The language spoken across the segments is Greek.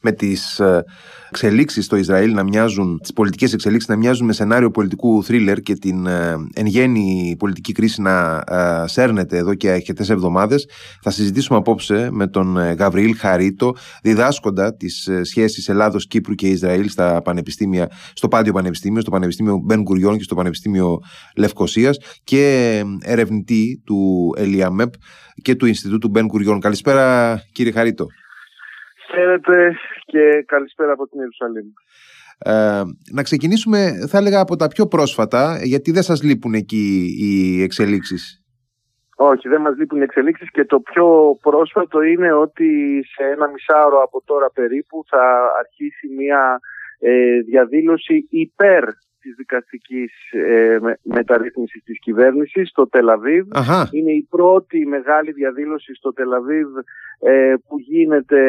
με τις ε, εξελίξεις στο Ισραήλ να μοιάζουν, τις πολιτικές εξελίξεις να μοιάζουν με σενάριο πολιτικού θρίλερ και την ε, εν γέννη πολιτική κρίση να ε, σέρνεται εδώ και αρκετές εβδομάδες. Θα συζητήσουμε απόψε με τον Γαβριήλ Χαρίτο, διδάσκοντα τις σχέσεις Ελλάδος, Κύπρου και Ισραήλ στα πανεπιστήμια, στο Πάντιο Πανεπιστήμιο, στο Πανεπιστήμιο Μπεν Γκουριών και στο Πανεπιστήμιο Λευκοσίας και ερευνητή του Ελιαμέπ και του Ινστιτούτου Μπεν Γκουριών. Καλησπέρα κύριε Χαρίτο. Χαίρετε και καλησπέρα από την Ιερουσαλήμ. Ε, να ξεκινήσουμε θα έλεγα από τα πιο πρόσφατα γιατί δεν σας λείπουν εκεί οι εξελίξεις. Όχι, δεν μας λείπουν οι εξελίξεις και το πιο πρόσφατο είναι ότι σε ένα μισάωρο από τώρα περίπου θα αρχίσει μια ε, διαδήλωση υπέρ της δικαστικής ε, μεταρρύθμισης της κυβέρνησης στο Τελαβίβ. Είναι η πρώτη μεγάλη διαδήλωση στο Τελαβίβ ε, που γίνεται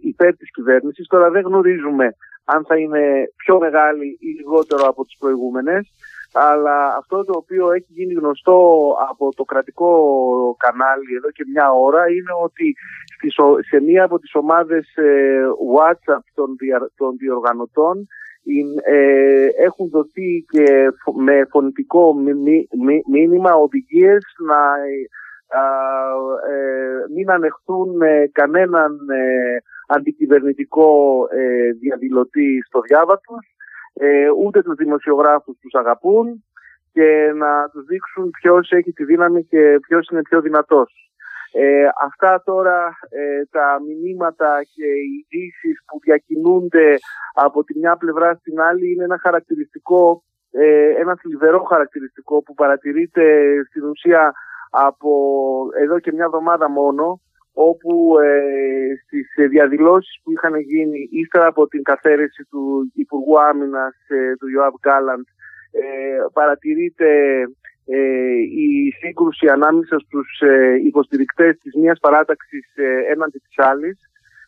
υπέρ της κυβέρνησης. Τώρα δεν γνωρίζουμε αν θα είναι πιο μεγάλη ή λιγότερο από τις προηγούμενες αλλά αυτό το οποίο έχει γίνει γνωστό από το κρατικό κανάλι εδώ και μια ώρα είναι ότι σε μία από τις ομάδες ε, WhatsApp των διοργανωτών ε, έχουν δοθεί και με φωνητικό μήνυμα οδηγίες να ε, μην ανεχθούν ε, κανέναν αντικυβερνητικό διαδηλωτή στο διάβα τους, ούτε τους δημοσιογράφους τους αγαπούν και να τους δείξουν ποιος έχει τη δύναμη και ποιος είναι πιο δυνατός. Ε, αυτά τώρα ε, τα μηνύματα και οι ειδήσεις που διακινούνται από τη μια πλευρά στην άλλη είναι ένα χαρακτηριστικό, ε, ένα θλιβερό χαρακτηριστικό που παρατηρείται στην ουσία από εδώ και μια εβδομάδα μόνο όπου ε, στις διαδηλώσεις που είχαν γίνει ύστερα από την καθαίρεση του Υπουργού Άμυνας ε, του Ιωάβ Γκάλαντ ε, παρατηρείται ε, η σύγκρουση ανάμεσα στους ε, υποστηρικτές της μίας παράταξης ε, έναντι της άλλης.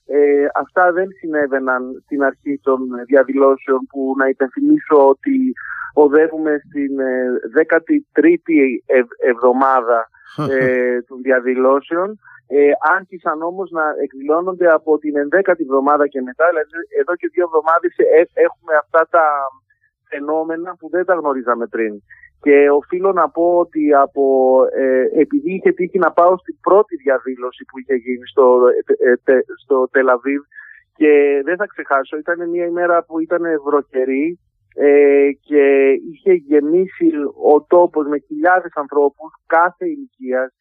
Ε, αυτά δεν συνέβαιναν στην αρχή των διαδηλώσεων που να υπενθυμίσω ότι οδεύουμε στην 13η εβδομάδα των διαδηλώσεων. Ε, άρχισαν όμως να εκδηλώνονται από την 11η εβδομάδα και μετά, δηλαδή εδώ και δύο εβδομάδες έχουμε αυτά τα φαινόμενα που δεν τα γνωρίζαμε πριν. Και οφείλω να πω ότι από, ε, επειδή είχε τύχει να πάω στην πρώτη διαδήλωση που είχε γίνει στο, ε, ε στο Τελαβίβ και δεν θα ξεχάσω, ήταν μια ημέρα που ήταν βροχερή ε, και είχε γεμίσει ο τόπος με χιλιάδες ανθρώπους κάθε ηλικίας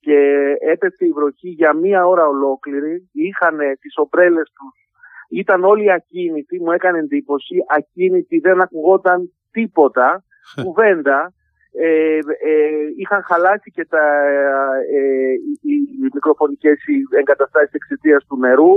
και έπεσε η βροχή για μία ώρα ολόκληρη, είχαν τις ομπρέλες τους, ήταν όλοι ακίνητοι, μου έκανε εντύπωση, ακίνητοι, δεν ακουγόταν τίποτα κουβέντα. Ε, ε, είχαν χαλάσει και τα, ε, οι, οι μικροφωνικές εγκαταστάσεις εξαιτίας του νερού.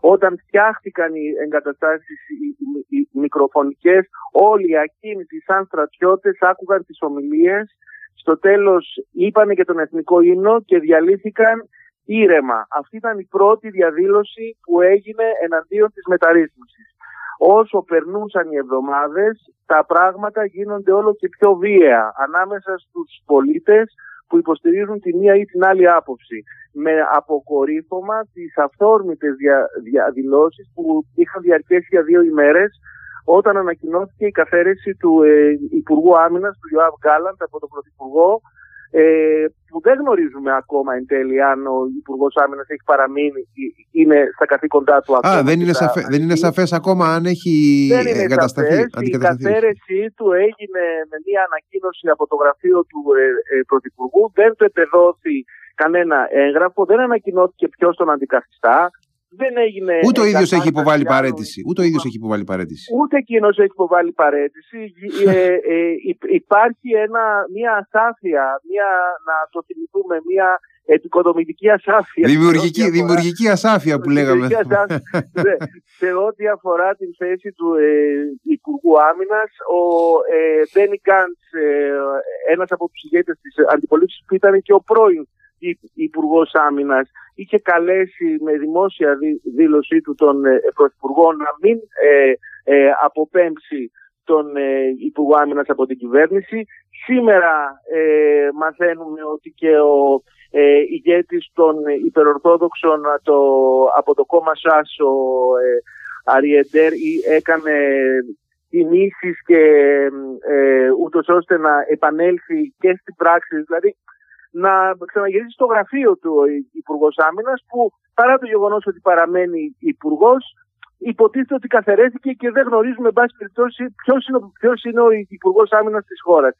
Όταν φτιάχτηκαν οι εγκαταστάσεις οι, οι, μικροφωνικές, όλοι οι ακίνητοι σαν στρατιώτες άκουγαν τις ομιλίες. Στο τέλος είπανε και τον εθνικό ύμνο και διαλύθηκαν ήρεμα. Αυτή ήταν η πρώτη διαδήλωση που έγινε εναντίον της μεταρρύθμισης όσο περνούσαν οι εβδομάδες τα πράγματα γίνονται όλο και πιο βίαια ανάμεσα στους πολίτες που υποστηρίζουν τη μία ή την άλλη άποψη με αποκορύφωμα τις αυθόρμητες δια, διαδηλώσεις που είχαν διαρκέσει για δύο ημέρες όταν ανακοινώθηκε η καθαίρεση του ε, Υπουργού Άμυνας, του Ιωάβ Γκάλαντ από τον Πρωθυπουργό ε, που δεν γνωρίζουμε ακόμα εν τέλει αν ο Υπουργός Άμυνας έχει παραμείνει, είναι στα καθήκοντά του ακόμα. Α, δεν είναι, σαφέ, δεν είναι σαφές ακόμα αν έχει δεν είναι εγκατασταθεί. Σαφές. Η καθαίρεση του έγινε με μια ανακοίνωση από το γραφείο του ε, ε, Πρωθυπουργού. Δεν του επεδόθη κανένα έγγραφο, δεν ανακοινώθηκε ποιος τον αντικαθιστά δεν έγινε. Ούτε ο ίδιος έχει υποβάλει παρέτηση. Ούτε ο ίδιος έχει υποβάλει παρέτηση. Ούτε εκείνος έχει υποβάλει παρέτηση. ε, ε, υπάρχει ένα, μια ασάφεια, μια, να το θυμηθούμε, μια επικοδομητική ασάφεια. Δημιουργική, δημιουργική ασάφεια που λέγαμε. Ασάφεια, ναι, σε ό,τι αφορά την θέση του ε, Υπουργού Άμυνας, ο ε, Μπένι Γκάντ, ε, ένας από τους ηγέτες της αντιπολίτευσης που ήταν και ο πρώην Υπουργός Άμυνας, είχε καλέσει με δημόσια δήλωσή του τον ε, Πρωθυπουργό να μην ε, ε, αποπέμψει τον ε, Υπουργό Άμυνας από την κυβέρνηση. Σήμερα ε, μαθαίνουμε ότι και ο ε, ηγέτης των υπερορθόδοξων το, από το κόμμα ΣΑΣ, ο, Αριεντέρ ή έκανε κινήσεις και ε, ούτως ώστε να επανέλθει και στην πράξη. Δηλαδή να ξαναγυρίσει στο γραφείο του ο Υπουργός Άμυνας που παρά το γεγονός ότι παραμένει υπουργός, υποτίθεται ότι καθαιρέθηκε και δεν γνωρίζουμε, εν πάση περιπτώσει, ποιος είναι, ποιος είναι ο Υπουργός Άμυνας της χώρας.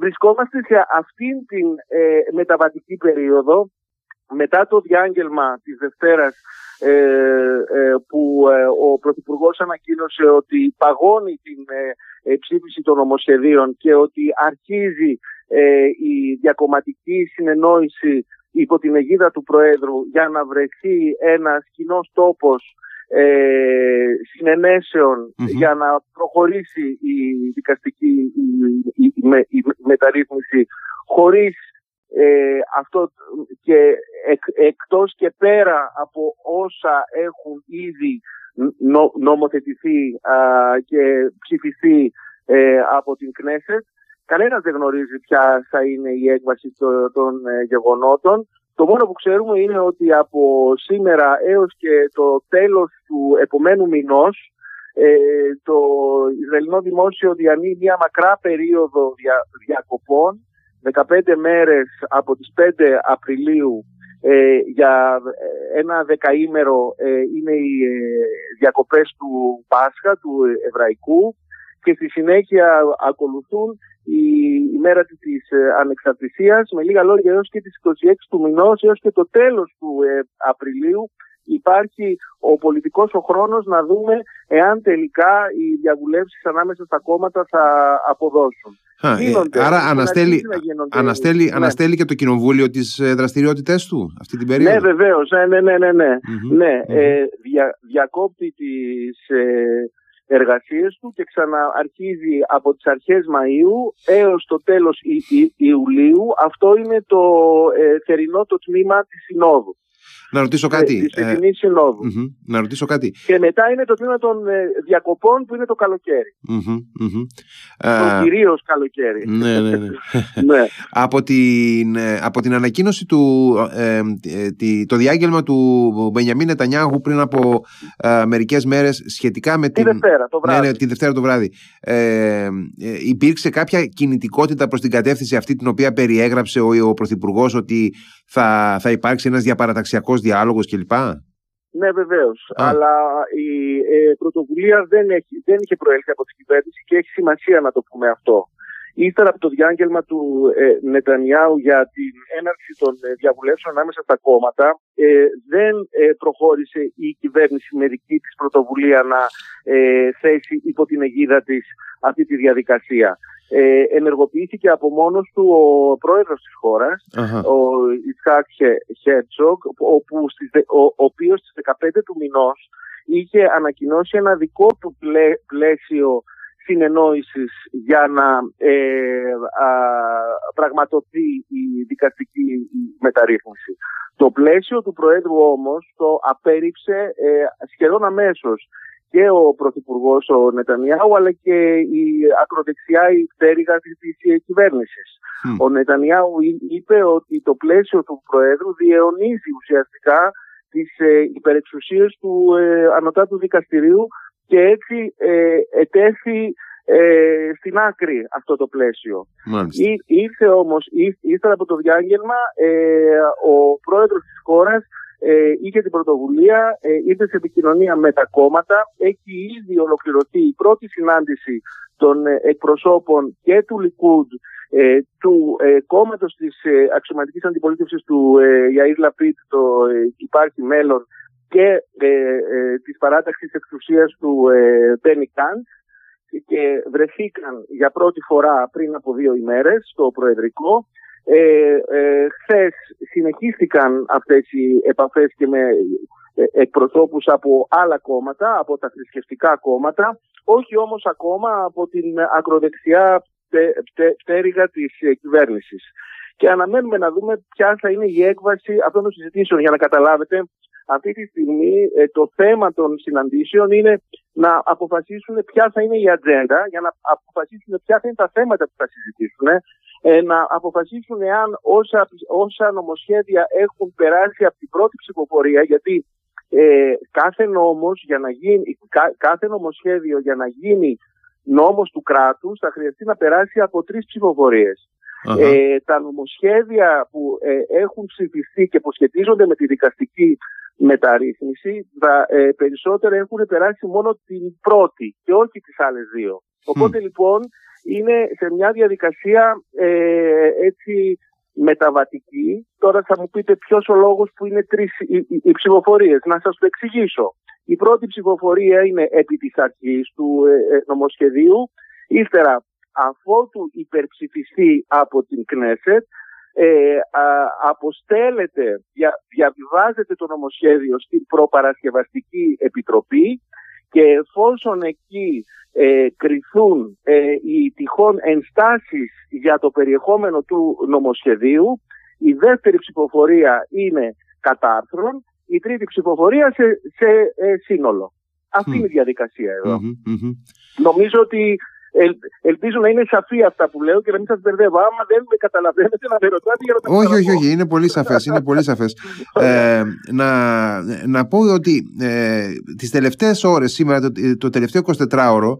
Βρισκόμαστε σε αυτήν την ε, μεταβατική περίοδο μετά το διάγγελμα της Δευτέρας ε, ε, που ε, ο Πρωθυπουργός ανακοίνωσε ότι παγώνει την ψήφιση των νομοσχεδίων και ότι αρχίζει η διακομματική συνεννόηση υπό την αιγίδα του Προέδρου για να βρεθεί ένας κοινός τόπος ε, συνενεσεων για να προχωρήσει η δικαστική η, η, μεταρρύθμιση χωρίς ε, αυτό και εκτός και πέρα από όσα έχουν ήδη νομοθετηθεί και ψηφιστεί ε, από την Κνέσετ. Κανένας δεν γνωρίζει ποια θα είναι η έκβαση των ε, γεγονότων. Το μόνο που ξέρουμε είναι ότι από σήμερα έως και το τέλος του επομένου μηνός ε, το Ισραηλινό Δημόσιο διανύει μια μακρά περίοδο διακοπών 15 μέρες από τις 5 Απριλίου ε, για ένα δεκαήμερο ε, είναι οι ε, διακοπές του Πάσχα, του Εβραϊκού και στη συνέχεια ακολουθούν η, η μέρα της ανεξαρτησίας με λίγα λόγια έως και τις 26 του μηνός έως και το τέλος του Απριλίου υπάρχει ο πολιτικός ο χρόνος να δούμε εάν τελικά οι διαβουλεύσεις ανάμεσα στα κόμματα θα αποδώσουν. Α, ε, άρα αναστέλει, αναστέλει, ναι. αναστέλει και το κοινοβούλιο τις ε, δραστηριότητες του αυτή την περίοδο; Ναι βεβαίως, ναι, ναι, ναι, ναι. ναι. ναι ε, δια, διακόπτει τις ε, εργασίες του και ξανααρχίζει από τις αρχές Μαΐου έως το τέλος Ιουλίου. Αυτό είναι το ε, θερινό το τμήμα της Συνόδου. Να ρωτήσω κάτι. Ε, συνοδου Να ρωτήσω κάτι. Και μετά είναι το τμήμα των ε, διακοπών που είναι το καλοκαίρι. Mm-hmm, Το κυρίως καλοκαίρι. Ναι, ναι, ναι. ναι. από, την, ε, από την ανακοίνωση του, ε, το διάγγελμα του Μπενιαμίν Νετανιάχου πριν από ε, μερικές μέρες σχετικά με την... Τη Δευτέρα το βράδυ. Ναι, ναι, τη Δευτέρα το βράδυ. Ε, υπήρξε κάποια κινητικότητα προς την κατεύθυνση αυτή την οποία περιέγραψε ο, ο Πρωθυπουργός ότι θα, θα υπάρξει ένας διαπαραταξιακός διάλογος κλπ; Ναι, βεβαίως. Αλλά η ε, πρωτοβουλία δεν, έχει, δεν είχε προέλθει από την κυβέρνηση και έχει σημασία να το πούμε αυτό. Ύστερα από το διάγγελμα του ε, Νετανιάου για την έναρξη των ε, διαβουλεύσεων ανάμεσα στα κόμματα, ε, δεν ε, προχώρησε η κυβέρνηση με δική της πρωτοβουλία να θέσει υπό την αιγίδα της αυτή τη διαδικασία ε, ενεργοποιήθηκε από μόνος του ο πρόεδρος της χωρας ο Ιτσχάκ Χέρτσοκ, ο, ο οποίος στις 15 του μηνός είχε ανακοινώσει ένα δικό του πλαίσιο συνεννόησης για να ε, πραγματοθεί η δικαστική μεταρρύθμιση. Το πλαίσιο του Προέδρου όμως το απέρριψε ε, σχεδόν αμέσως και ο Πρωθυπουργός ο Νετανιάου αλλά και η ακροδεξιά η πτέρυγα της κυβέρνησης. Ο Νετανιάου είπε ότι το πλαίσιο του Προέδρου διαιωνίζει ουσιαστικά τις ε, υπερεξουσίες του ε, Ανωτάτου Δικαστηρίου και έτσι ε, ετέθη ε, στην άκρη αυτό το πλαίσιο. Ή, ήρθε όμως, ήρθε από το διάγγελμα ε, ο πρόεδρος της χώρας ε, είχε την πρωτοβουλία, ε, ήρθε σε επικοινωνία με τα κόμματα. Έχει ήδη ολοκληρωθεί η πρώτη συνάντηση των ε, εκπροσώπων και του Λικούντ, ε, του ε, κόμματος της ε, αξιωματικής αντιπολίτευσης του ε, Ιαΐρ Λαπίτ, το υπάρχει μέλλον, και της παράταξης εξουσίας του Μπένι Καντ και βρεθήκαν για πρώτη φορά πριν από δύο ημέρες στο Προεδρικό ε, ε, Χθες συνεχίστηκαν αυτές οι επαφές και με ε, εκπροσώπους από άλλα κόμματα, από τα θρησκευτικά κόμματα, όχι όμως ακόμα από την ακροδεξιά πτέρυγα της ε, κυβέρνησης. Και αναμένουμε να δούμε ποια θα είναι η έκβαση αυτών των συζητήσεων για να καταλάβετε αυτή τη στιγμή ε, το θέμα των συναντήσεων είναι να αποφασίσουν ποια θα είναι η ατζέντα, για να αποφασίσουν ποια θα είναι τα θέματα που θα συζητήσουν, ε, να αποφασίσουν εάν όσα, όσα νομοσχέδια έχουν περάσει από την πρώτη ψηφοφορία, γιατί ε, κάθε νόμος για να γίνει, κάθε νομοσχέδιο για να γίνει νόμος του κράτους θα χρειαστεί να περάσει από τρεις Ε, τα νομοσχέδια που ε, έχουν ψηφιστεί και που σχετίζονται με τη δικαστική μεταρρύθμιση θα, ε, περισσότερα έχουν περάσει μόνο την πρώτη και όχι τις άλλες δύο. Οπότε λοιπόν είναι σε μια διαδικασία ε, έτσι μεταβατική. Τώρα θα μου πείτε ποιος ο λόγος που είναι τρεις οι, οι, οι ψηφοφορίες. Να σας το εξηγήσω. Η πρώτη ψηφοφορία είναι επί της αρχής του ε, ε νομοσχεδίου. Ύστερα αφότου υπερψηφιστεί από την Κνέσετ ε, αποστέλλεται, δια, διαβιβάζεται το νομοσχέδιο στην προπαρασκευαστική επιτροπή και εφόσον εκεί ε, κρυθούν ε, οι τυχόν ενστάσεις για το περιεχόμενο του νομοσχεδίου, η δεύτερη ψηφοφορία είναι κατά άρθρων, η τρίτη ψηφοφορία σε, σε ε, σύνολο. Αυτή είναι η διαδικασία Νομίζω ότι ελπίζω να είναι σαφή αυτά που λέω και να μην σας μπερδεύω. Άμα δεν με καταλαβαίνετε, να με ρωτάτε για να τα Όχι, όχι, όχι. Είναι πολύ σαφές. Είναι πολύ σαφές. ε, να, να πω ότι ε, τις τελευταίες ώρες, σήμερα, το, το τελευταίο 24ωρο,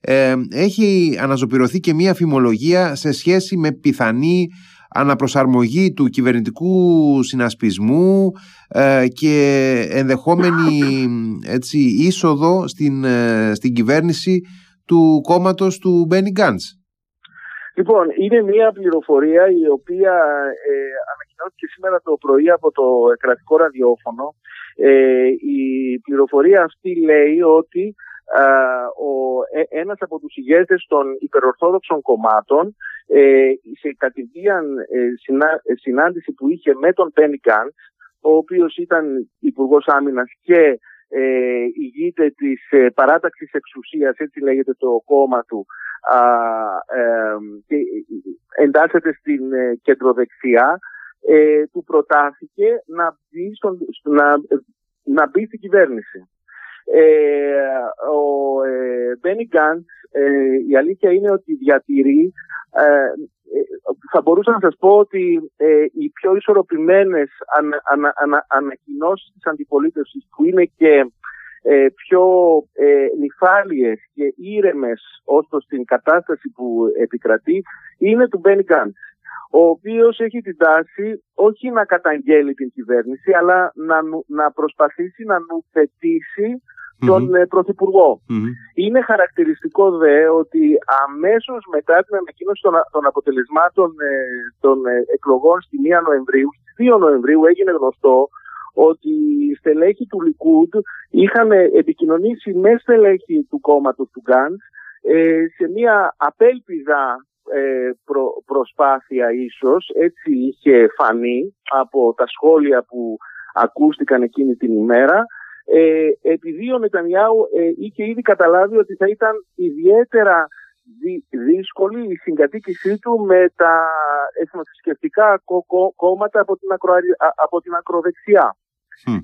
ε, έχει αναζωπηρωθεί και μία φημολογία σε σχέση με πιθανή αναπροσαρμογή του κυβερνητικού συνασπισμού ε, και ενδεχόμενη έτσι, είσοδο στην, ε, στην κυβέρνηση του κόμματος του Μπένι Γκάντς. Λοιπόν, είναι μια πληροφορία η οποία ε, ανακοινώθηκε σήμερα το πρωί από το κρατικό ραδιόφωνο. Ε, η πληροφορία αυτή λέει ότι ο, ε, ένας από τους ηγέτες των υπερορθόδοξων κομμάτων ε, σε κατηδίαν ε, συνάντηση που είχε με τον Μπένι Γκάντς, ο οποίος ήταν υπουργός Άμυνας και ε, ηγείται της ε, παράταξης εξουσίας, έτσι λέγεται το κόμμα του, α, ε, και εντάσσεται στην ε, κεντροδεξιά, ε, του προτάθηκε να μπει, στον, να, να μπει στην κυβέρνηση. Ε, ο Μπένι Γκάντ, η αλήθεια είναι ότι διατηρεί θα μπορούσα να σας πω ότι ε, οι πιο ισορροπημένες ανα, ανα, ανα, ανακοινώσεις της αντιπολίτευσης που είναι και ε, πιο ε, νυφάλιες και ήρεμες ως προς την κατάσταση που επικρατεί είναι του Μπένι Γκάντ ο οποίος έχει την τάση όχι να καταγγέλει την κυβέρνηση αλλά να, να προσπαθήσει να νουθετήσει τον ε, πρωθυπουργο Είναι χαρακτηριστικό δε ότι αμέσως μετά την ανακοίνωση των, των αποτελεσμάτων ε, των ε, εκλογών στη 1 Νοεμβρίου, στις 2 Νοεμβρίου έγινε γνωστό ότι οι στελέχοι του Λικούντ είχαν επικοινωνήσει με στελέχη του κόμματος του Γκάντς σε μια απέλπιδα προσπάθεια ίσως, έτσι είχε φανεί από τα σχόλια που ακούστηκαν εκείνη την ημέρα, ε, επειδή ο Νετανιάου ε, είχε ήδη καταλάβει ότι θα ήταν ιδιαίτερα δύσκολη η συγκατοίκησή του με τα εθνοθρησκευτικά κόμματα από την, από την ακροδεξιά.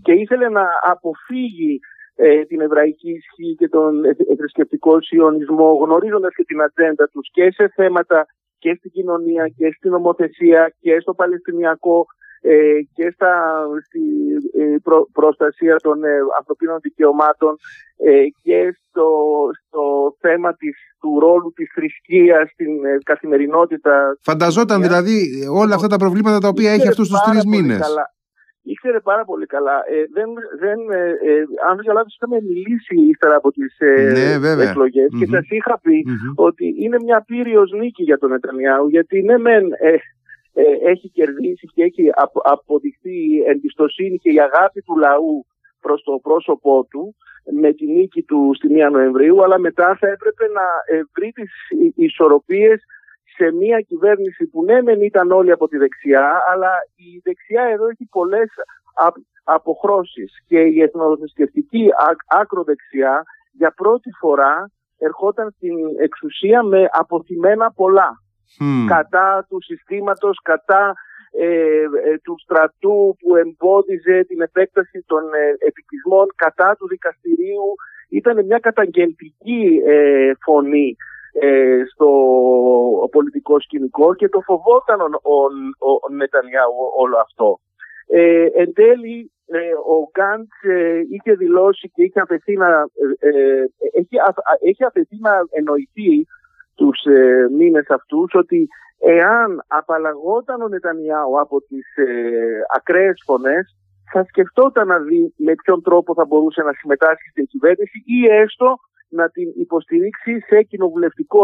Και ήθελε να αποφύγει ε, την εβραϊκή ισχύ και τον θρησκευτικό σιωνισμό γνωρίζοντας και την ατζέντα τους και σε θέματα και στην κοινωνία και στην νομοθεσία και στο Παλαιστινιακό ε, και στα, στη ε, προστασία των ε, ανθρωπίνων δικαιωμάτων και στο, στο θέμα της, του ρόλου της θρησκείας στην καθημερινότητα. Φανταζόταν δηλαδή όλα αυτά τα προβλήματα τα οποία έχει αυτούς τους τρεις μήνες. Καλά. Ήξερε πάρα πολύ καλά. Ε, δεν, δεν, ε, αν δεν καλά, είχαμε μιλήσει ύστερα από τις ε, ναι, εκλογε και σας είχα πει ότι είναι μια πύριος νίκη για τον Νετανιάου. Γιατί ναι, μεν, ε, έχει κερδίσει και έχει αποδειχθεί η εμπιστοσύνη και η αγάπη του λαού προς το πρόσωπό του με τη νίκη του στη 1 Νοεμβρίου, αλλά μετά θα έπρεπε να ε, βρει τις ισορροπίες σε μια κυβέρνηση που ναι μεν ήταν όλοι από τη δεξιά, αλλά η δεξιά εδώ έχει πολλές αποχρώσεις και η εθνοθεσκευτική άκρο δεξιά για πρώτη φορά ερχόταν στην εξουσία με αποθυμένα πολλά κατά του συστήματος, κατά ε, ε, του στρατού που εμπόδιζε την επέκταση των ε, επικισμών, κατά του δικαστηρίου. Ήταν μια καταγγελτική ε, φωνή στο πολιτικό σκηνικό και το φοβόταν ο, ο, ο Νετανιάου όλο αυτό. Ε, εν τέλει, ε, ο Γκάντς ε, είχε δηλώσει και είχε αφαιθεί να, ε, έχει, έχει αφαιθεί να εννοηθεί τους μήνες αυτούς ότι εάν απαλλαγόταν ο Νετανιάου από τις ακραίες φωνές θα σκεφτόταν να δει με ποιον τρόπο θα μπορούσε να συμμετάσχει στην κυβέρνηση ή έστω να την υποστηρίξει σε κοινοβουλευτικό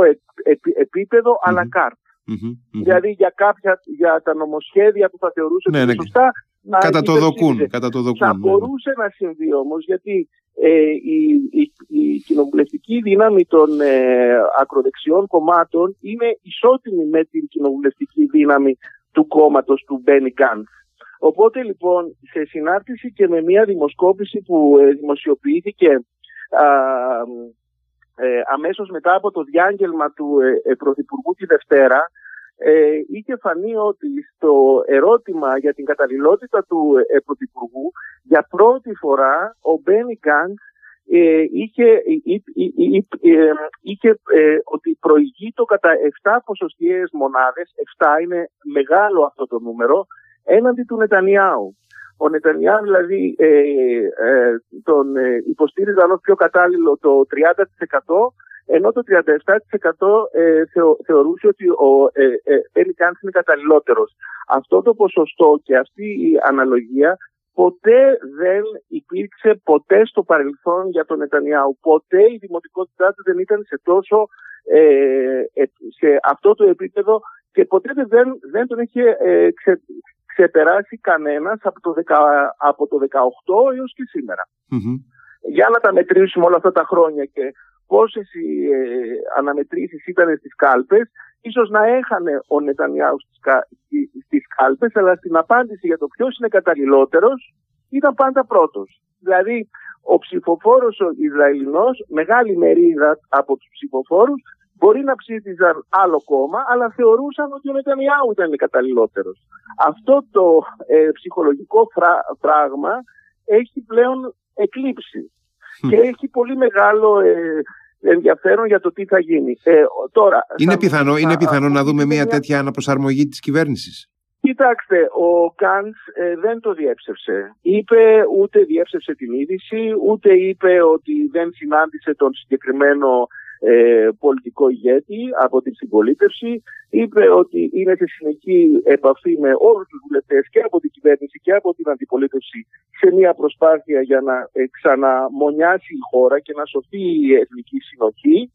επίπεδο mm-hmm. à la carte. Δηλαδή για, κάποια, για τα νομοσχέδια που θα θεωρούσε ναι, ναι. σωστά να κατά το δοκούν, κατά το δοκούν. Θα ναι. μπορούσε να συμβεί όμως, γιατί ε, η, η, η, κοινοβουλευτική δύναμη των ε, ακροδεξιών κομμάτων είναι ισότιμη με την κοινοβουλευτική δύναμη του κόμματος του Μπένι Κάντ. Οπότε λοιπόν σε συνάρτηση και με μια δημοσκόπηση που ε, δημοσιοποιήθηκε α, ε, αμέσως μετά από το διάγγελμα του ε, ε Πρωθυπουργού τη Δευτέρα ε, είχε φανεί ότι στο ερώτημα για την καταλληλότητα του ε, Πρωθυπουργού για πρώτη φορά ο Μπένι Γκάντς ε, είχε, ε, είχε ότι προηγεί κατά 7 ποσοστιαίες μονάδες, 7 είναι μεγάλο αυτό το νούμερο, έναντι του Νετανιάου. Ο Νετανιάου δηλαδή τον υποστήριζαν ως πιο κατάλληλο το 30% ενώ το 37% ε, θεωρούσε ότι ο ε, ε, είναι καταλληλότερος. Αυτό το ποσοστό και αυτή η αναλογία ποτέ δεν υπήρξε ποτέ στο παρελθόν για τον Νετανιάου. Ποτέ η δημοτικότητά του δεν ήταν σε τόσο ε, ε σε αυτό το επίπεδο και ποτέ δεν, δεν τον είχε ε, ξεπεράσει κανένας από το, 10, από το 18 έως και σημερα Για να τα μετρήσουμε όλα αυτά τα χρόνια και πόσες ε, αναμετρήσεις ήταν στις κάλπες, ίσως να έχανε ο Νετανιάου στις, στις κάλπες, αλλά στην απάντηση για το ποιος είναι καταλληλότερος ήταν πάντα πρώτος. Δηλαδή, ο ψηφοφόρος ο Ισραηλινός, μεγάλη μερίδα από τους ψηφοφόρους, μπορεί να ψήφιζαν άλλο κόμμα, αλλά θεωρούσαν ότι ο Νετανιάου ήταν καταλληλότερος. Αυτό το ε, ψυχολογικό πράγμα έχει πλέον εκλείψει και έχει πολύ μεγάλο ε, ενδιαφέρον για το τι θα γίνει. Ε, τώρα, είναι, πιθανό, είναι πιθανό να δούμε μια τέτοια αναπροσαρμογή της κυβέρνησης. Κοιτάξτε, ο Καντ ε, δεν το διέψευσε. Είπε ούτε διέψευσε την είδηση, ούτε είπε ότι δεν συνάντησε τον συγκεκριμένο ε, πολιτικό ηγέτη από την συμπολίτευση. Είπε ότι είναι σε συνεχή επαφή με όλους τους βουλευτές και από την κυβέρνηση και από την αντιπολίτευση σε μια προσπάθεια για να ε, ξαναμονιάσει η χώρα και να σωθεί η εθνική συνοχή.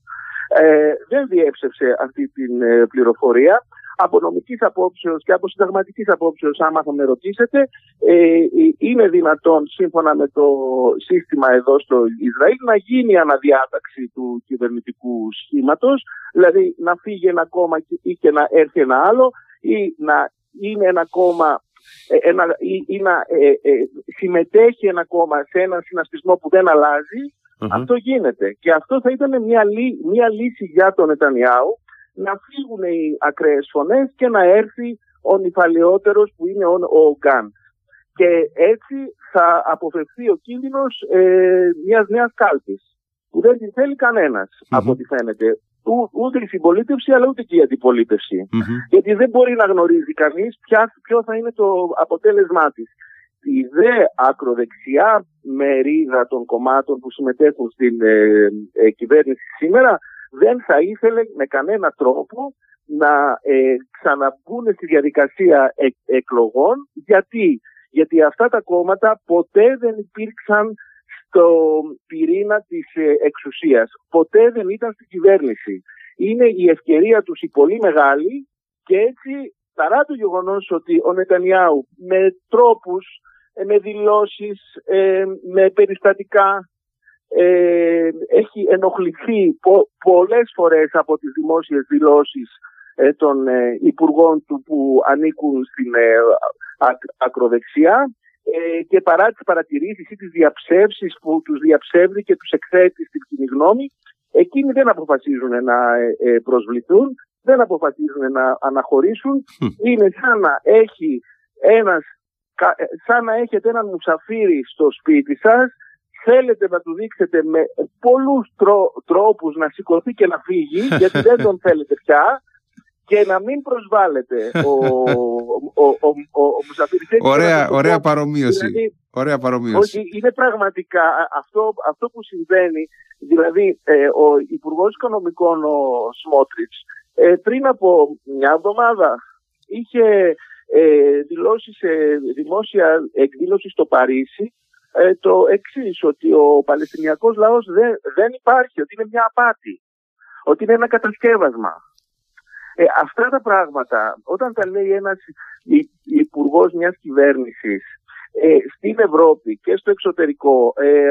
Ε, δεν διέψευσε αυτή την ε, πληροφορία από νομικής απόψεως και από συνταγματικής απόψεως, άμα θα με ρωτήσετε, ε, ε, είναι δυνατόν σύμφωνα με το σύστημα εδώ στο Ισραήλ να γίνει αναδιάταξη του κυβερνητικού σχήματος, δηλαδή να φύγει ένα κόμμα ή και να έρθει ένα άλλο, ή να είναι ένα κόμμα ε, ένα, ή, να συμμετέχει ένα κόμμα σε έναν συνασπισμό που δεν αλλαζει Αυτό γίνεται. Και αυτό θα ήταν μια, μια λύση για τον Νετανιάου να φύγουν οι ακραίες φωνές και να έρθει ο νυφαλαιότερος που είναι ο, ο Γκάν. Και έτσι θα αποφευθεί ο κίνδυνος ε, μιας νέας κάλπης που δεν την θέλει από ό,τι φαίνεται. ούτε η συμπολίτευση αλλά ούτε και η αντιπολιτευση Γιατί δεν μπορεί να γνωρίζει κανείς ποιο θα είναι το αποτέλεσμά της. Η δε ακροδεξιά μερίδα των κομμάτων που συμμετέχουν στην ε, ε, κυβέρνηση σήμερα δεν θα ήθελε με κανένα τρόπο να ε, ξαναμπούν στη διαδικασία εκλογών. Γιατί; Γιατί αυτά τα κόμματα ποτέ δεν υπήρξαν στο πυρήνα της ε, εξουσίας. Ποτέ δεν ήταν στην κυβέρνηση. Είναι η ευκαιρία τους η πολύ μεγάλη και έτσι παρά το γεγονός ότι ο Νετανιάου με τρόπους, ε, με δηλώσεις, ε, με περιστατικά ε, έχει ενοχληθεί πο, πολλές φορές από τις δημόσιες δηλώσεις ε, των ε, υπουργών του που ανήκουν στην ε, ακροδεξιά και παρά τις παρατηρήσεις ή τις διαψεύσεις που τους διαψεύδει και τους εκθέτει στην κοινή γνώμη, εκείνοι δεν αποφασίζουν να προσβληθούν, δεν αποφασίζουν να αναχωρήσουν. Είναι σαν να έχει ένας σαν να έχετε έναν μουσαφίρι στο σπίτι σας θέλετε να του δείξετε με πολλούς τρόπους να σηκωθεί και να φύγει, γιατί δεν τον θέλετε πια, και να μην προσβάλλεται ο, ο, ο, ο, ο Ωραία, ωραία παρομοίωση. Δηλαδή, ωραία παρομοίωση. Όχι, είναι πραγματικά αυτό, αυτό που συμβαίνει. Δηλαδή, ε, ο Υπουργός Οικονομικών, ο Σμότριτς, ε, πριν από μια εβδομάδα είχε ε, δηλώσει σε δημόσια εκδήλωση στο Παρίσι ε, το εξής, ότι ο Παλαιστινιακός λαός δεν, δεν υπάρχει, ότι είναι μια απάτη, ότι είναι ένα κατασκεύασμα. Ε, αυτά τα πράγματα, όταν τα λέει ένας υπουργός μιας κυβέρνησης ε, στην Ευρώπη και στο εξωτερικό, ε,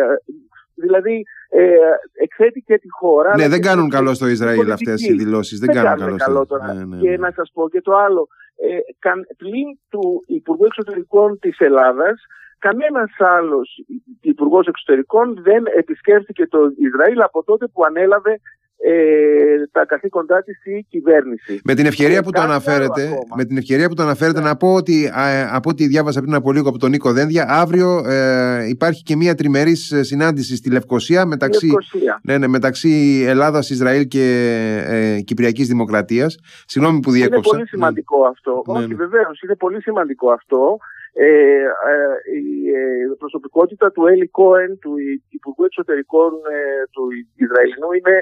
δηλαδή ε, εκθέτει και τη χώρα. Ναι, δεν κάνουν καλό στο Ισραήλ αυτές οι δηλώσεις. Δεν, δεν, κάνουν καλό. τώρα. Ναι, ναι, και ναι. να σας πω και το άλλο. Ε, πλην του Υπουργού Εξωτερικών της Ελλάδας, κανένας άλλος Υπουργός Εξωτερικών δεν επισκέφθηκε το Ισραήλ από τότε που ανέλαβε ε, τα καθήκοντά της η κυβέρνηση. Με την ευκαιρία, που το, αναφέρετε, με την ευκαιρία που το αναφέρετε, να πω ότι από ό,τι διάβασα πριν από λίγο από τον Νίκο Δένδια, αύριο ε, υπάρχει και μια τριμερής ε, συνάντηση στη Λευκοσία μεταξύ, Λευκοσία. Ναι, ναι, μεταξύ Ελλάδας, Ισραήλ και ε, Κυπριακής Δημοκρατίας. Συγγνώμη που διέκοψα. Είναι πολύ σημαντικό αυτό. Ναι, Όχι, ναι. βεβαίως, είναι πολύ σημαντικό αυτό. Ε, ε, η ε, προσωπικότητα του Έλλη Κόεν, του Υπουργού Εξωτερικών του Ισραηλινού, είναι,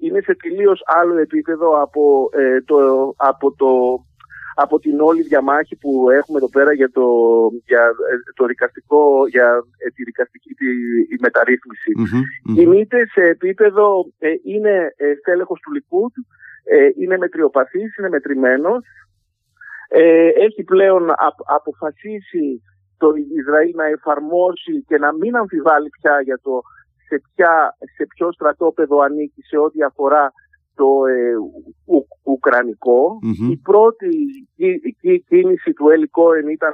είναι σε τελείως άλλο επίπεδο από, το, από, το, από την όλη διαμάχη που έχουμε εδώ πέρα για το, για το δικαστικό, για τη δικαστική τη, η μεταρρύθμιση. Κινείται σε επίπεδο, είναι στέλεχος του Λικούτ, είναι μετριοπαθής, είναι μετρημένος, ε, έχει πλέον αποφασίσει το Ισραήλ να εφαρμόσει και να μην αμφιβάλλει πια για το σε, ποια, σε ποιο στρατόπεδο ανήκει σε ό,τι αφορά το ε, ουκρανικο Η πρώτη κίνηση του Έλλη Κόεν ήταν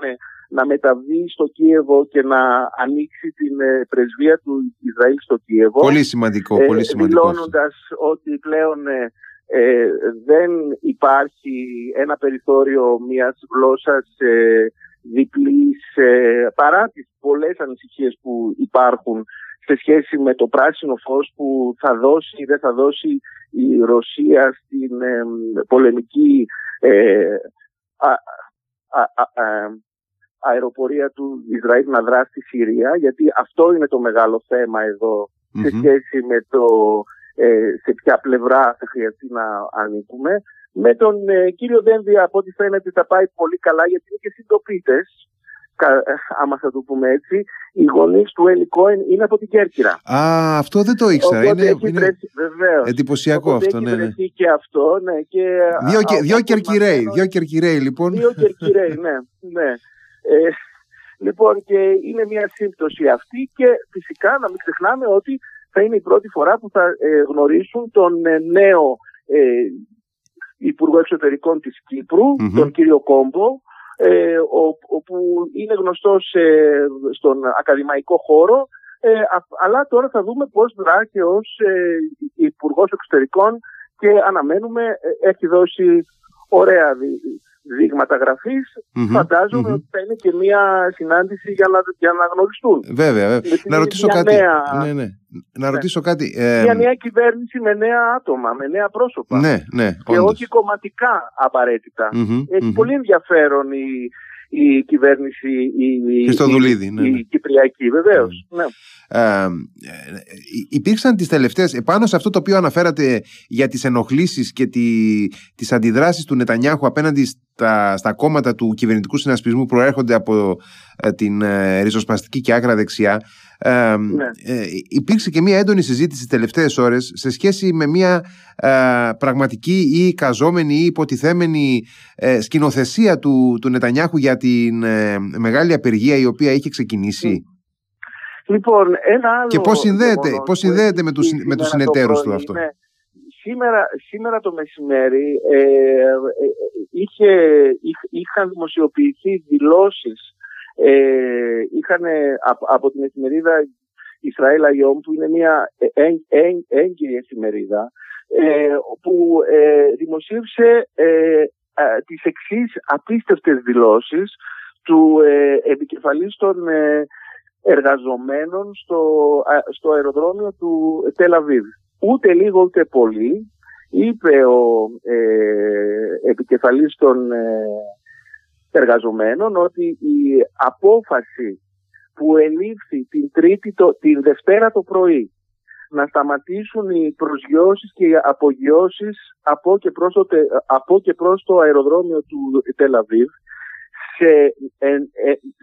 να μεταβεί στο Κίεβο και να ανοίξει την ε, πρεσβεία του Ισραήλ στο Κίεβο. Πολύ σημαντικό, πολύ σημαντικό. Δηλώνοντας ότι πλέον ε, δεν υπάρχει ένα περιθώριο μιας γλώσσας ε, διπλής ε, παρά τις πολλές ανησυχίες που υπάρχουν σε σχέση με το πράσινο φως που θα δώσει ή δεν θα δώσει η Ρωσία στην ε, πολεμική ε, αεροπορία του Ισραήλ να δράσει στη Συρία γιατί αυτό είναι το μεγάλο θέμα σε σχέση με το ε, σε ποια πλευρά θα χρειαστεί να ανήκουμε. Με τον ε, κύριο Δένδια, από ό,τι φαίνεται, θα πάει πολύ καλά, γιατί είναι και συντοπίτες. Ε, άμα θα το πούμε έτσι, οι γονείς του Έλλη Κόεν είναι από την Κέρκυρα. Α, αυτό δεν το ήξερα. είναι, είναι βεβαίως. εντυπωσιακό Οπότε αυτό. Έχει ναι, ναι. και αυτό. Ναι, και δύο, και, δύο Κερκυραίοι, δύο Κερκυραίοι λοιπόν. Δύο Κερκυραίοι, ναι. ναι. Ε, λοιπόν, και είναι μια σύμπτωση αυτή και φυσικά να μην ξεχνάμε ότι θα είναι η πρώτη φορά που θα ε, γνωρίσουν τον ε, νέο ε, Υπουργό Εξωτερικών της κυπρου τον κύριο Κόμπο, ε, όπου είναι γνωστός στον ακαδημαϊκό χώρο, αλλά τώρα θα δούμε πώς δρά και ως Υπουργός Εξωτερικών και αναμένουμε, έχει δώσει ωραία δείγματα γραφής, φανταζομαι ότι θα είναι και μια συνάντηση για να, για να γνωριστούν. Βέβαια, βέβαια. Να ρωτήσω κάτι. Νέα... Ναι, ναι. Να ναι. ρωτήσω κάτι. Ε... Μια νέα κυβέρνηση με νέα άτομα, με νέα πρόσωπα. Ναι, ναι. Και όχι κομματικά απαραίτητα. Έχει πολύ ενδιαφέρον η, η κυβέρνηση η, η, ναι, ναι. Κυπριακή βεβαίως. Ναι. Ε, ε, υπήρξαν τις τελευταίες επάνω σε αυτό το οποίο αναφέρατε για τις ενοχλήσεις και τη, τις αντιδράσεις του Νετανιάχου απέναντι στα, στα κόμματα του κυβερνητικού συνασπισμού προέρχονται από ε, την ε, ριζοσπαστική και άκρα δεξιά ε, ναι. ε, υπήρξε και μια έντονη συζήτηση τις τελευταίες ώρες σε σχέση με μια ε, πραγματική ή καζόμενη ή υποτιθέμενη ε, σκηνοθεσία του, του Νετανιάχου για την μεγάλη απεργία η οποία είχε ξεκινήσει. Λοιπόν, ένα άλλο... Και πώς συνδέεται, πώς συνδέεται με, τους, με τους συνεταίρους του αυτό; Σήμερα, σήμερα το μεσημέρι ε, είχε, είχαν δημοσιοποιηθεί δηλώσεις ε, είχαν από, από την εφημερίδα Ισραήλ Αγιόμ που είναι μια έγκυρη εφημερίδα ε, που ε, δημοσίευσε ε, τις εξής απίστευτες δηλώσεις του ε, επικεφαλής των ε, εργαζομένων στο, στο αεροδρόμιο του Τελαβίβ. Ούτε λίγο ούτε πολύ είπε ο ε, επικεφαλής των ε, εργαζομένων ότι η απόφαση που ελήφθη την, τρίτη, το, την Δευτέρα το πρωί να σταματήσουν οι προσγειώσεις και οι απογειώσεις από και προς το, από και προς το αεροδρόμιο του Τελαβίβ σε, ε,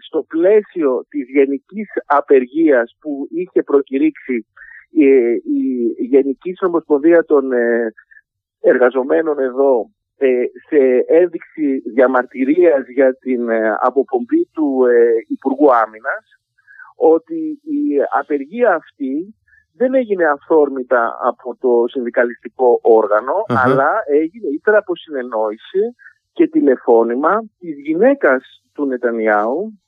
στο πλαίσιο της γενικής απεργίας που είχε προκηρύξει η, η Γενική Ομοσπονδία των ε, Εργαζομένων εδώ ε, σε ένδειξη διαμαρτυρίας για την αποπομπή του Υπουργού Άμυνας ότι η απεργία αυτή δεν έγινε αυθόρμητα από το συνδικαλιστικό αλλά έγινε ύστερα από συνεννόηση και τηλεφώνημα της γυναίκας του Νετανιάου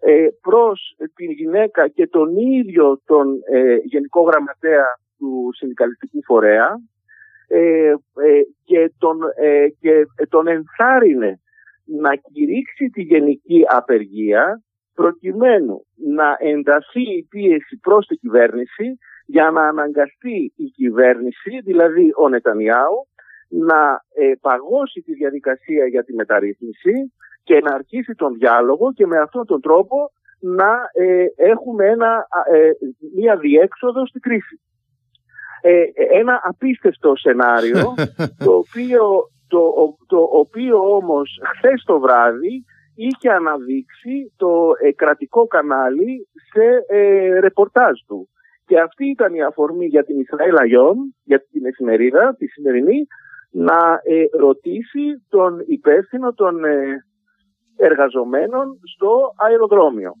ε, προς την γυναίκα και τον ίδιο τον ε, Γενικό Γραμματέα του Συνδικαλιστικού Φορέα ε, ε και, τον, ε, και τον ενθάρρυνε να κηρύξει τη γενική απεργία προκειμένου να ενταθεί η πίεση προς την κυβέρνηση για να αναγκαστεί η κυβέρνηση, δηλαδή ο Νετανιάου, να ε, παγώσει τη διαδικασία για τη μεταρρύθμιση και να αρχίσει τον διάλογο και με αυτόν τον τρόπο να ε, έχουμε ένα, ε, μία διέξοδο στη κρίση. Ένα απίστευτο σενάριο το οποίο, το, το οποίο όμως χθες το βράδυ είχε αναδείξει το κρατικό κανάλι σε ρεπορτάζ του. Και αυτή ήταν η αφορμή για την Ισραήλ Αγιόν, για την εφημερίδα, τη σημερινή, να ε, ρωτήσει τον υπεύθυνο των ε, εργαζομένων στο αεροδρόμιο.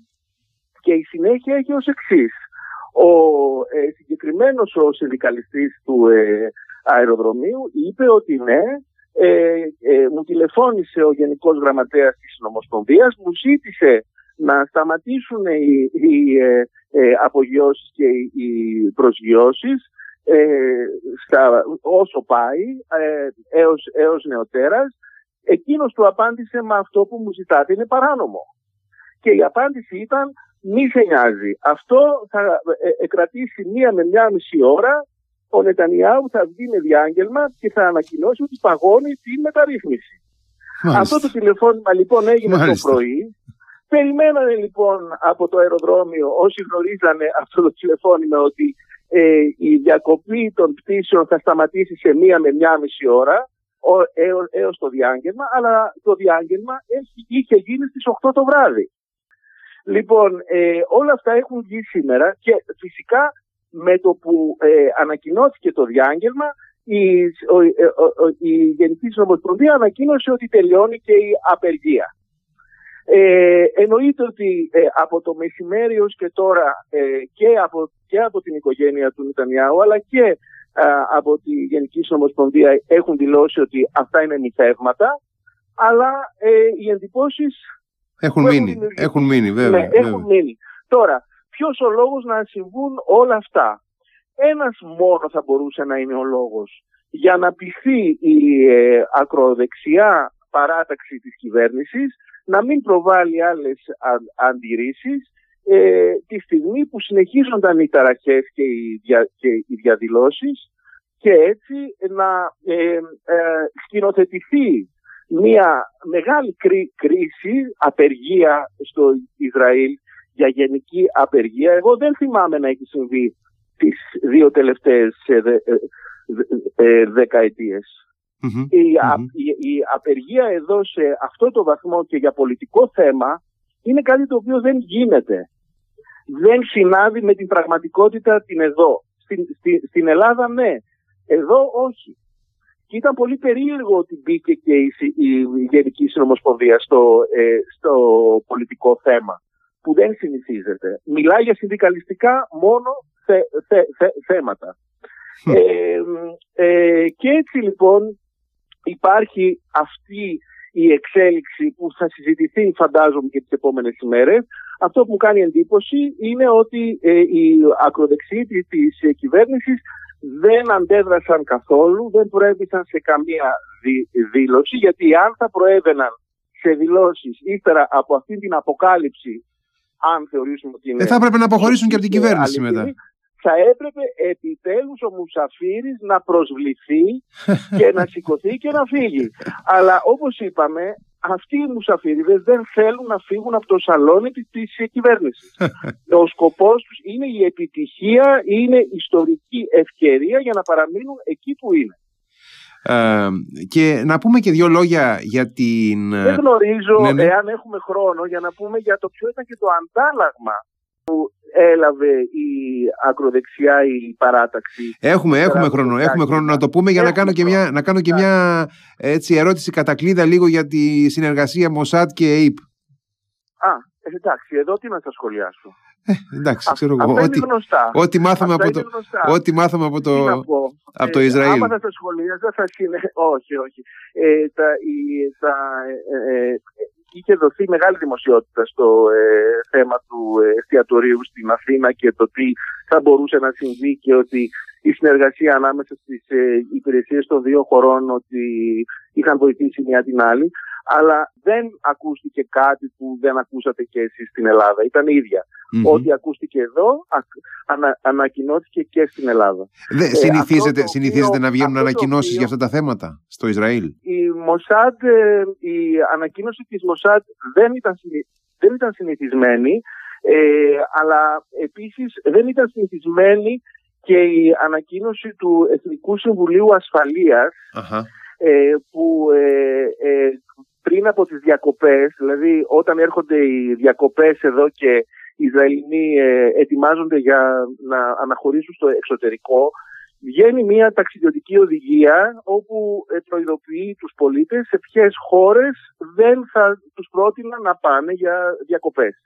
Και η συνέχεια έχει ως εξής. Ο ε, συγκεκριμένος ο συνδικαλιστής του ε, αεροδρομίου είπε ότι ναι, μου τηλεφώνησε ο Γενικός Γραμματέας της Νομοσπονδίας, μου ζήτησε να σταματήσουν οι, οι απογειώσεις και οι προσγειώσεις ε, στα, όσο πάει ε, έως, έως νεοτέρας. Εκείνος του απάντησε με αυτό που μου ζητάτε είναι παράνομο. Και η απάντηση ήταν μη σε νοιάζει. Αυτό θα ε, κρατήσει μία με μία μισή ώρα. Ο Νετανιάου θα βγει με διάγγελμα και θα ανακοινώσει ότι παγώνει τη μεταρρύθμιση. Αυτό το τηλεφώνημα λοιπόν έγινε το πρωί. Περιμένανε λοιπόν από το αεροδρόμιο όσοι γνωρίζανε αυτό το τηλεφώνημα ότι ε, η διακοπή των πτήσεων θα σταματήσει σε μία με μία μισή ώρα έως, έως το διάγγελμα, αλλά το διάγγελμα έχει, είχε γίνει στις 8 το βράδυ. Λοιπόν, ε, όλα αυτά έχουν βγει σήμερα και φυσικά με το που ε, ανακοινώθηκε το διάγγελμα η, ο, ε, η Γενική Συνομοσπονδία ανακοίνωσε ότι τελειώνει και η απεργία. Ε, εννοείται ότι ε, από το μεσημέρι ως και τώρα ε, και, από, και από την οικογένεια του Νιτανιάου αλλά και ε, από τη Γενική Συνομοσπονδία έχουν δηλώσει ότι αυτά είναι μυθεύματα αλλά οι εντυπώσεις έχουν μείνει, έχουν μείνει βέβαια. Ναι, έχουν μείνει. Τώρα, ποιος ο λόγος να συμβούν όλα αυτά; Ένας μόνο θα μπορούσε να είναι ο λόγος για να πηθεί η ακροδεξιά παράταξη της κυβέρνησης να μην προβάλλει άλλες αντιρρήσεις ε, τη στιγμή που συνεχίζονταν οι ταραχές και οι, δια, και οι διαδηλώσεις και έτσι να ε, ε, σκηνοθετηθεί μια μεγάλη κρίση, απεργία στο Ισραήλ για γενική απεργία. Εγώ δεν θυμάμαι να έχει συμβεί τις δύο τελευταίες ε, ε, δεκαετίες. Η, απεργία εδώ σε αυτό το βαθμό και για πολιτικό θέμα είναι κάτι το οποίο δεν γίνεται. Δεν συνάδει με την πραγματικότητα την εδώ. Στην, στην Ελλάδα ναι, εδώ όχι. Και ήταν πολύ περίεργο ότι μπήκε και η, η, Γενική Συνομοσπονδία στο, ε, στο πολιτικό θέμα που δεν συνηθίζεται. Μιλάει για συνδικαλιστικά μόνο θέματα. Ε, ε, και έτσι λοιπόν υπάρχει αυτή η εξέλιξη που θα συζητηθεί φαντάζομαι και τις επόμενες ημέρες. Αυτό που μου κάνει εντύπωση είναι ότι ε, οι ακροδεξιοί της κυβέρνησης δεν αντέδρασαν καθόλου, δεν προέβησαν σε καμία δήλωση, γιατί αν θα προέβαιναν σε δηλώσεις ύστερα από αυτή την αποκάλυψη, αν θεωρήσουμε ότι είναι... Δεν θα έπρεπε να αποχωρήσουν και από την κυβέρνηση μετά. θα έπρεπε επιτέλους ο Μουσαφίρης να προσβληθεί και να σηκωθεί και να φύγει. Αλλά όπως είπαμε, αυτοί οι μουσαφίριδες δεν θέλουν να φύγουν από το σαλόνι της κυβέρνησης. ο σκοπός τους είναι η επιτυχία, είναι ιστορική ευκαιρία για να παραμείνουν εκεί που είναι. Ε, και να πούμε και δύο λόγια για την... Δεν γνωρίζω ναι, ναι. εάν έχουμε χρόνο για να πούμε για το ποιο ήταν και το αντάλλαγμα που έλαβε η ακροδεξιά η παράταξη. Έχουμε, έχουμε χρόνο, έχουμε χρόνο να το πούμε για να κάνω και μια, να κάνω και μια έτσι, ερώτηση κατακλείδα λίγο για τη συνεργασία Μοσάτ και ΑΕΠ. Α, εντάξει, εδώ τι να τα σχολιάσω. Ε, εντάξει, ξέρω εγώ. Ό,τι, ό,τι, μάθαμε από το, ό,τι μάθαμε από το, από το ε, Ισραήλ. Άμα θα τα σχολιάζω θα είναι... Όχι, όχι. Ε, τα, η, τα, ε, ε, είχε δοθεί μεγάλη δημοσιότητα στο ε, θέμα του εστιατορίου στην Αθήνα και το τι θα μπορούσε να συμβεί και ότι η συνεργασία ανάμεσα στις ε, υπηρεσίες των δύο χωρών ότι είχαν βοηθήσει μια την άλλη αλλά δεν ακούστηκε κάτι που δεν ακούσατε και εσείς στην Ελλάδα. Ήταν ίδια. Ό,τι ακούστηκε εδώ ανα, ανακοινώθηκε και στην Ελλάδα. Δε, ε, συνηθίζετε, συνηθίζετε να βγαίνουν ανακοινώσεις για αυτά τα θέματα στο Ισραήλ; Η, Μοσάντ, ε, η ανακοίνωση της Μοσάντ δεν ήταν, δεν ήταν συνηθισμένη ε, αλλά επίσης δεν ήταν συνηθισμένη και η ανακοίνωση του Εθνικού Συμβουλίου Ασφαλείας ε, που ε, ε, πριν από τις διακοπές, δηλαδή όταν έρχονται οι διακοπές εδώ και οι Ισραηλινοί ε, ετοιμάζονται για να αναχωρήσουν στο εξωτερικό, βγαίνει μια ταξιδιωτική οδηγία όπου ε, προειδοποιεί τους πολίτες σε ποιες χώρες δεν θα τους πρότεινα να πάνε για διακοπες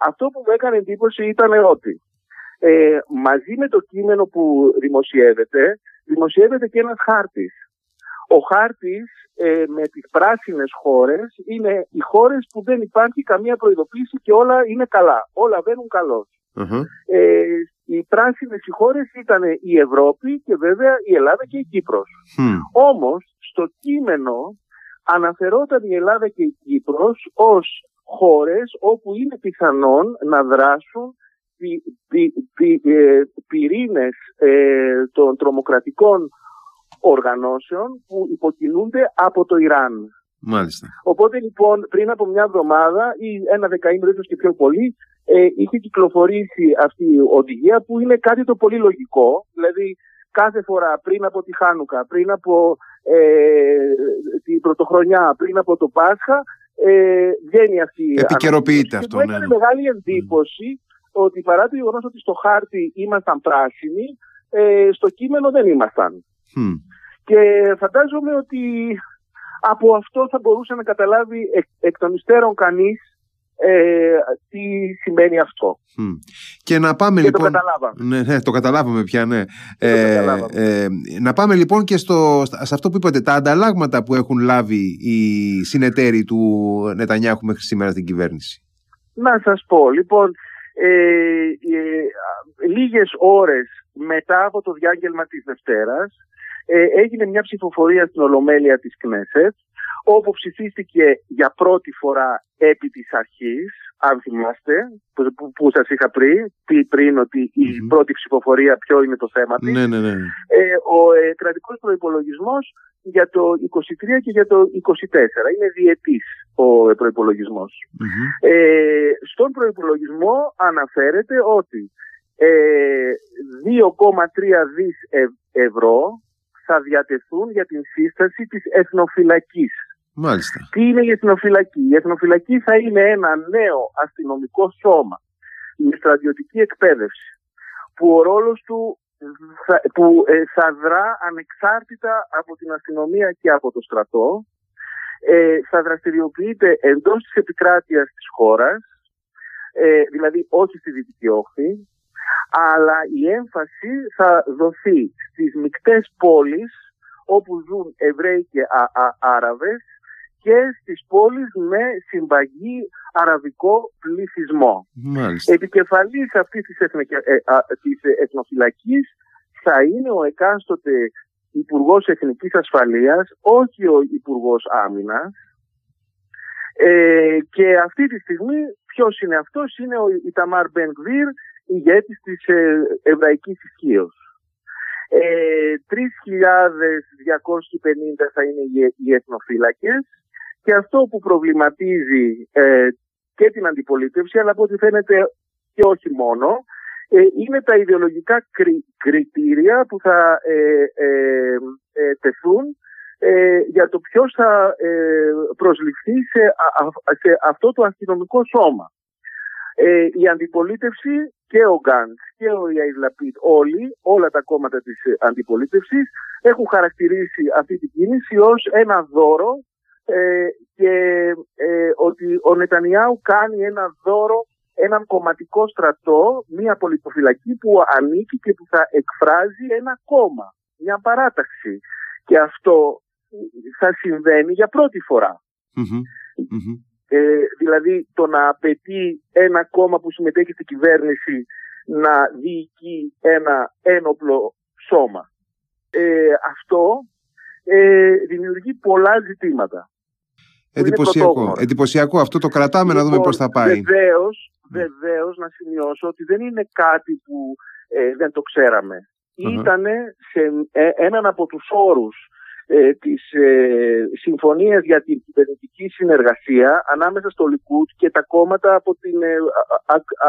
Αυτό που μου έκανε εντύπωση ήταν ότι ε, μαζί με το κείμενο που δημοσιεύεται, δημοσιεύεται και ένας χάρτης. Ο χάρτης ε, με τις πράσινες χώρες είναι οι χώρες που δεν υπάρχει καμία προειδοποίηση και όλα είναι καλά. Όλα βαίνουν Ε, οι πράσινες οι χώρες ήταν η Ευρώπη και βέβαια η Ελλάδα και η Κύπρος. Mm. Όμως στο κείμενο αναφερόταν η Ελλάδα και η Κύπρος ως χώρες όπου είναι πιθανόν να δράσουν πυ, πυ, πυ, ε, πυρήνες ε, των τρομοκρατικών οργανώσεων που υποκινούνται από το Ιράν. Μάλιστα. Οπότε λοιπόν πριν από μια εβδομάδα ή ένα δεκαήμερο ίσως και πιο πολύ ε, είχε κυκλοφορήσει αυτή η οδηγία που είναι κάτι το πολύ λογικό. Δηλαδή κάθε φορά πριν από τη Χάνουκα, πριν από ε, την Πρωτοχρονιά, πριν από το Πάσχα ε, βγαίνει αυτή η Επικαιροποιείται αυτό. Και μου έκανε ναι. μεγάλη εντύπωση ότι παρά το γεγονός ότι στο χάρτη ήμασταν πράσινοι, ε, στο κείμενο δεν ήμασταν. Και φαντάζομαι ότι από αυτό θα μπορούσε να καταλάβει εκ, των υστέρων κανείς ε, τι σημαίνει αυτό. Και να πάμε και λοιπόν. Το καταλάβαμε. Ναι, ναι, το καταλάβαμε πια, ναι. Ε, ε, να πάμε λοιπόν και στο, σε αυτό που είπατε, τα ανταλλάγματα που έχουν λάβει οι συνεταίροι του Νετανιάχου μέχρι σήμερα στην κυβέρνηση. Να σας πω, λοιπόν, ε, ε, λίγες ώρες μετά από το διάγγελμα της Δευτέρας ε, έγινε μια ψηφοφορία στην Ολομέλεια της Κνέσετ όπου ψηφίστηκε για πρώτη φορά επί της αρχής, αν θυμάστε, που, που, που σας είχα πριν, πριν ότι η πρώτη ψηφοφορία ποιο είναι το θέμα της. Ναι, ναι, ναι. Ε, ο ε, κρατικός προϋπολογισμός για το 23 και για το 24. Είναι διετής ο προπολογισμος Ε, στον προϋπολογισμό αναφέρεται ότι ε, 2,3 δις ευρώ θα διατεθούν για την σύσταση της εθνοφυλακής. Μάλιστα. Τι είναι η εθνοφυλακή; Η εθνοφυλακή θα είναι ένα νέο αστυνομικό σώμα με στρατιωτική εκπαίδευση που ο ρόλος του θα, που ε, θα δρά ανεξάρτητα από την αστυνομία και από το στρατό ε, θα δραστηριοποιείται εντός της επικράτειας της χώρας ε, δηλαδή όχι στη Δυτική Όχθη αλλά η έμφαση θα δοθεί στις μικτές πόλεις όπου ζουν Εβραίοι και α, Άραβες και στις πόλεις με συμπαγή αραβικό πληθυσμό. Μάλιστα. Επικεφαλής αυτής της, εθνο, ε, της εθνοφυλακής θα είναι ο εκάστοτε Υπουργός Εθνικής Ασφαλείας, όχι ο Υπουργός Άμυνας. Ε, και αυτή τη στιγμή ποιος είναι αυτός, είναι ο Ιταμάρ Μπενγκβίρ, ηγέτης της ε, εβραϊκής ισχύως. Ε, 3.250 θα είναι οι εθνοφύλακες και αυτό που προβληματίζει ε, και την αντιπολίτευση αλλά από ό,τι φαίνεται και όχι μόνο ε, είναι τα ιδεολογικά κριτήρια που θα ε, ε, τεθούν για το ποιος θα προσληφθεί σε, αυτό το αστυνομικό σώμα. η αντιπολίτευση και ο Γκάντς και ο Ιαϊρ Λαπίτ, όλοι, όλα τα κόμματα της αντιπολίτευσης έχουν χαρακτηρίσει αυτή την κίνηση ως ένα δώρο και ότι ο Νετανιάου κάνει ένα δώρο έναν κομματικό στρατό, μια πολιτοφυλακή που ανήκει και που θα εκφράζει ένα κόμμα, μια παράταξη. Και αυτό θα συμβαίνει για πρώτη Ε, δηλαδή το να απαιτεί ένα κόμμα που συμμετέχει στην κυβέρνηση να διοικεί ένα ένοπλο σώμα. Ε, αυτό ε, δημιουργεί πολλά ζητήματα. Εντυπωσιακό. Εντυπωσιακό. Αυτό το κρατάμε να δούμε λοιπόν, πώς θα πάει. Βεβαίως, ναι. βεβαίως να σημειώσω ότι δεν είναι κάτι που ε, δεν το ξέραμε. Mm-hmm. Ήταν σε ε, έναν από τους όρους ε, της ε, συμφωνίας για την κυβερνητική συνεργασία ανάμεσα στο Λικούτ και τα κόμματα από την ε,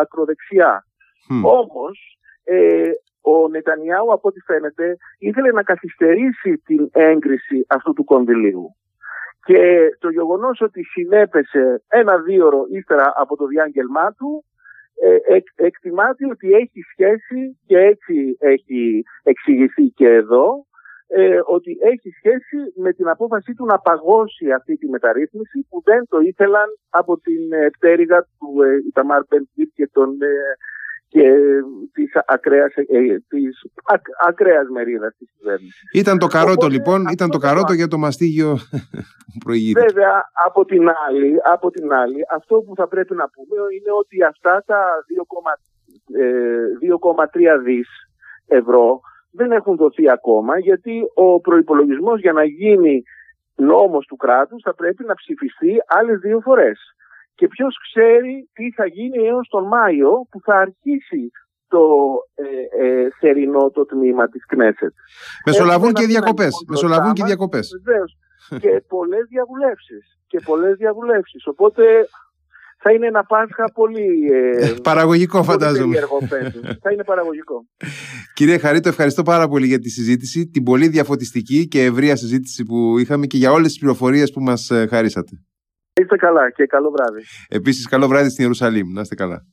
ακροδεξιά. Mm. Όμως ε, ο Νετανιάου από ό,τι φαίνεται ήθελε να καθυστερήσει την έγκριση αυτού του κονδυλίου. Και το γεγονός ότι συνέπεσε ένα δίωρο ύστερα από το διάγγελμά του ε, εκτιμάται ότι έχει σχέση και έτσι έχει εξηγηθεί και εδώ ε, ότι έχει σχέση με την απόφασή του να παγώσει αυτή τη μεταρρύθμιση που δεν το ήθελαν από την ε, πτέρυγα του ε, Ιταμάρ και των ε, και της ακραίας, ε, της ακραίας μερίδας της κυβέρνησης. Ήταν το καρότο λοιπόν, ήταν το καρότο για το μαστίγιο που προηγείται. Βέβαια, από την, άλλη, από την άλλη, αυτό που θα πρέπει να πούμε είναι ότι αυτά τα 2,3 ε, δις ευρώ δεν έχουν δοθεί ακόμα γιατί ο προϋπολογισμός για να γίνει νόμος του κράτους θα πρέπει να ψηφιστεί άλλες δύο φορές και ποιος ξέρει τι θα γίνει έως τον Μάιο που θα αρχίσει το ε, ε, θερινό το τμήμα της Κνέσετ. Μεσολαβούν και διακοπές. Μεσολαβούν και διακοπές. Βεβαίως. και πολλές διαβουλεύσεις. Και πολλές διαβουλεύσεις. Οπότε θα είναι ένα Πάσχα πολύ... Ε, παραγωγικό φαντάζομαι. θα είναι παραγωγικό. Κύριε Χαρίτο, ευχαριστώ πάρα πολύ για τη συζήτηση, την πολύ διαφωτιστική και ευρεία συζήτηση που είχαμε και για όλες τις πληροφορίες που μας ε, χαρίσατε. Είστε καλά και καλό βράδυ. Επίσης καλό βράδυ στην Ιερουσαλήμ. Να είστε καλά.